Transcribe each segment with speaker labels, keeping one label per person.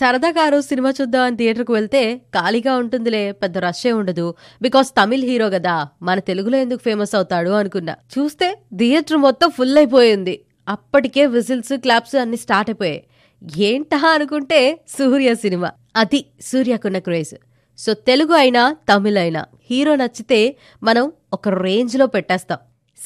Speaker 1: సరదాగా ఆ రోజు సినిమా చూద్దాం అని థియేటర్కు వెళ్తే ఖాళీగా ఉంటుందిలే పెద్ద రష్ే ఉండదు. బికాస్ తమిళ్ హీరో కదా మన తెలుగులో ఎందుకు ఫేమస్ అవుతాడు అనుకున్నా. చూస్తే థియేటర్ మొత్తం ఫుల్ అయిపోయింది అప్పటికే విజిల్స్ క్లాప్స్ అన్ని స్టార్ట్ అయిపోయాయి. ఏంటా అనుకుంటే సూర్య సినిమా. అది సూర్యకున్న క్రేజ్. సో తెలుగు అయినా తమిళ్ అయినా హీరో నచ్చితే మనం ఒక రేంజ్లో పెట్టేస్తాం.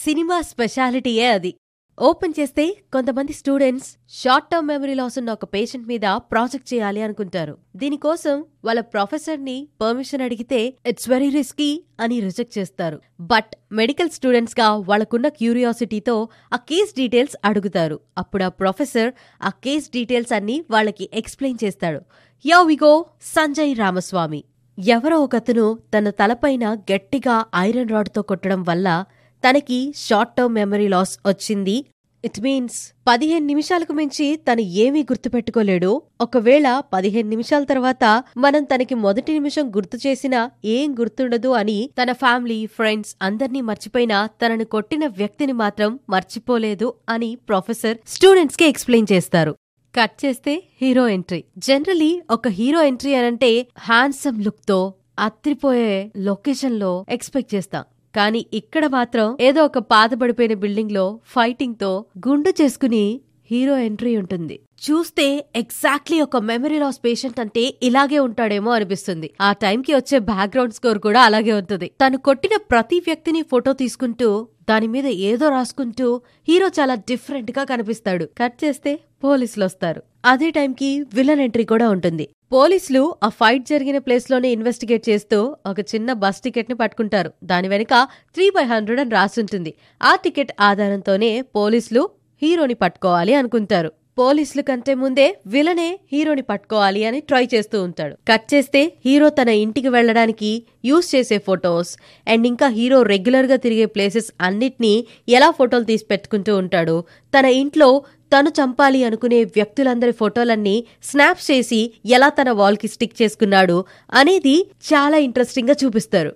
Speaker 1: సినిమా స్పెషాలిటీయే అది. ఓపెన్ చేస్తే కొంతమంది students short term memory loss ఉన్న ఒక పేషెంట్ మీద ప్రాజెక్ట్ చేయాలి అనుకుంటారు. దీనికోసం వాళ్ళ ప్రొఫెసర్ని పర్మిషన్ అడిగితే ఇట్స్ వెరీ రిస్కీ అని రిజెక్ట్ చేస్తారు. బట్ మెడికల్ స్టూడెంట్స్గా వాళ్ళకున్న క్యూరియాసిటీతో ఆ కేస్ డీటెయిల్స్ అడుగుతారు. అప్పుడు ఆ ప్రొఫెసర్ ఆ కేస్ డీటెయిల్స్ అన్ని వాళ్ళకి ఎక్స్ప్లెయిన్ చేస్తాడు. యో విగో సంజయ్ రామస్వామి. ఎవరో ఒకతను తన తలపైన గట్టిగా ఐరన్ రాడ్తో కొట్టడం వల్ల తనకి షార్ట్ టర్మ్ మెమరీ లాస్ వచ్చింది. ఇట్ మీన్స్ పదిహేను నిమిషాలకు మించి తను ఏమీ గుర్తుపెట్టుకోలేడు. ఒకవేళ పదిహేను నిమిషాల తర్వాత మనం తనకి మొదటి నిమిషం గుర్తు చేసినా ఏం గుర్తుండదు అని తన ఫ్యామిలీ ఫ్రెండ్స్ అందర్నీ మర్చిపోయినా తనను కొట్టిన వ్యక్తిని మాత్రం మర్చిపోలేదు అని ప్రొఫెసర్ స్టూడెంట్స్కి ఎక్స్ప్లెయిన్ చేస్తారు. కట్ చేస్తే హీరో ఎంట్రీ జనరలీ ఒక హీరో ఎంట్రీ అనంటే హ్యాండ్సమ్ లుక్తో అత్రిపోయే లొకేషన్లో ఎక్స్పెక్ట్ చేస్తాం. కానీ ఇక్కడ మాత్రం ఏదో ఒక పాతబడిపోయిన బిల్డింగ్లో ఫైటింగ్తో గుండు చేసుకుని హీరో ఎంట్రీ ఉంటుంది. చూస్తే ఎగ్జాక్ట్లీ ఒక మెమరీ లాస్ పేషెంట్ అంటే ఇలాగే ఉంటాడేమో అనిపిస్తుంది. ఆ టైంకి వచ్చే బ్యాక్గ్రౌండ్ స్కోర్ కూడా అలాగే ఉంటుంది. తను కొట్టిన ప్రతి వ్యక్తిని ఫోటో తీసుకుంటూ దాని మీద ఏదో రాసుకుంటూ హీరో చాలా డిఫరెంట్గా కనిపిస్తాడు. కట్ చేస్తే పోలీసులు వస్తారు అదే టైంకి విలన్ ఎంట్రీ కూడా ఉంటుంది. పోలీసులు ఆ ఫైట్ జరిగిన ప్లేస్లోనే ఇన్వెస్టిగేట్ చేస్తూ ఒక చిన్న బస్ టికెట్ని పట్టుకుంటారు. దాని వెనుక త్రీ బై హండ్రెడ్ అని రాసుంటుంది. ఆ టికెట్ ఆధారంతోనే పోలీసులు హీరోని పట్టుకోవాలి అనుకుంటారు. పోలీసుల కంటే ముందే విలనే హీరోని పట్టుకోవాలి అని ట్రై చేస్తూ ఉంటాడు. కట్ చేస్తే హీరో తన ఇంటికి వెళ్ళడానికి యూస్ చేసే ఫొటోస్ అండ్ ఇంకా హీరో రెగ్యులర్గా తిరిగే ప్లేసెస్ అన్నిటినీ ఎలా ఫోటోలు తీసి పెట్టుకుంటూ ఉంటాడు. తన ఇంట్లో తను చంపాలి అనుకునే వ్యక్తులందరి ఫోటోలన్నీ స్నాప్స్ చేసి ఎలా తన వాల్కి స్టిక్ చేసుకున్నాడు అనేది చాలా ఇంట్రెస్టింగ్గా చూపిస్తారు.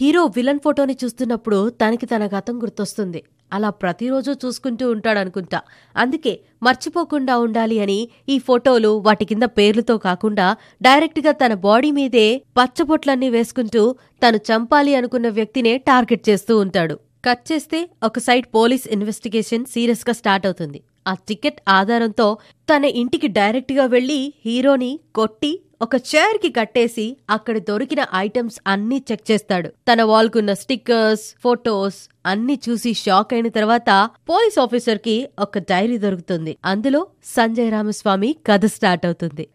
Speaker 1: హీరో విలన్ ఫోటోని చూస్తున్నప్పుడు తనకి తన గతం గుర్తొస్తుంది. అలా ప్రతిరోజు చూసుకుంటూ ఉంటాడనుకుంటా. అందుకే మర్చిపోకుండా ఉండాలి అని ఈ ఫోటోలు వాటి కింద పేర్లతో కాకుండా డైరెక్ట్గా తన బాడీ మీదే పచ్చబొట్లన్నీ వేసుకుంటూ తను చంపాలి అనుకున్న వ్యక్తినే టార్గెట్ చేస్తూ ఉంటాడు. కట్ చేస్తే ఒక సైడ్ పోలీస్ ఇన్వెస్టిగేషన్ సీరియస్గా స్టార్ట్ అవుతుంది. ఆ టికెట్ ఆధారంతో తన ఇంటికి డైరెక్ట్గా వెళ్ళి హీరోని కొట్టి ఒక చైర్కి కట్టేసి అక్కడ దొరికిన ఐటమ్స్ అన్నీ చెక్ చేస్తాడు. తన వాల్కున్న స్టిక్కర్స్ ఫోటోస్ అన్ని చూసి షాక్ అయిన తర్వాత పోలీస్ ఆఫీసర్కి ఒక డైరీ దొరుకుతుంది. అందులో సంజయ్ రామస్వామి కథ స్టార్ట్ అవుతుంది.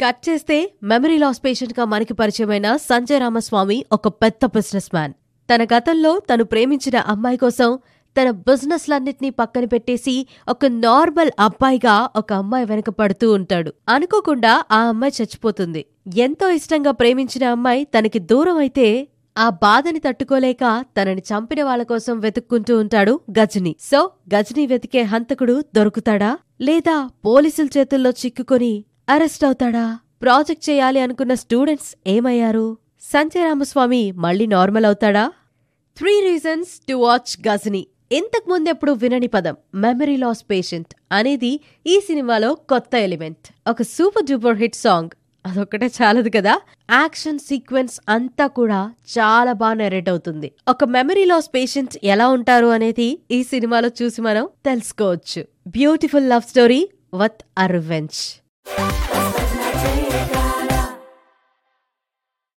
Speaker 1: కట్ చేస్తే మెమరీ లాస్ పేషెంట్గా మనకి పరిచయమైన సంజయ్ రామస్వామి ఒక పెద్ద బిజినెస్ మ్యాన్ తన గతంలో తను ప్రేమించిన అమ్మాయి కోసం తన బిజినెస్లన్నిటినీ పక్కన పెట్టేసి ఒక నార్మల్ అబ్బాయిగా ఒక అమ్మాయి వెనక పడుతూ ఉంటాడు. అనుకోకుండా ఆ అమ్మాయి చచ్చిపోతుంది. ఎంతో ఇష్టంగా ప్రేమించిన అమ్మాయి తనకి దూరం అయితే ఆ బాధని తట్టుకోలేక తనని చంపిన వాళ్ళ కోసం వెతుక్కుంటూ ఉంటాడు గజని. సో గజని వెతికే హంతకుడు దొరుకుతాడా? లేదా పోలీసుల చేతుల్లో చిక్కుకొని అరెస్ట్ అవుతాడా? ప్రాజెక్ట్ చేయాలి అనుకున్న స్టూడెంట్స్ ఏమయ్యారు? సంజయ్ రామస్వామి మళ్ళీ నార్మల్ అవుతాడా? Three reasons to watch Ghajini. ఇంతకు ముందెప్పుడు వినని పదం మెమరీ లాస్ పేషెంట్ అనేది ఈ సినిమాలో కొత్త ఎలిమెంట్. ఒక సూపర్ డూపర్ హిట్ సాంగ్. అదొక్కటే చాలదు కదా? యాక్షన్ సీక్వెన్స్ అంతా కూడా చాలా బాగా నెరేట్ అవుతుంది. ఒక మెమరీ లాస్ పేషెంట్ ఎలా ఉంటారు అనేది ఈ సినిమాలో చూసి మనం తెలుసుకోవచ్చు. Beautiful love story with అర్వెంచ్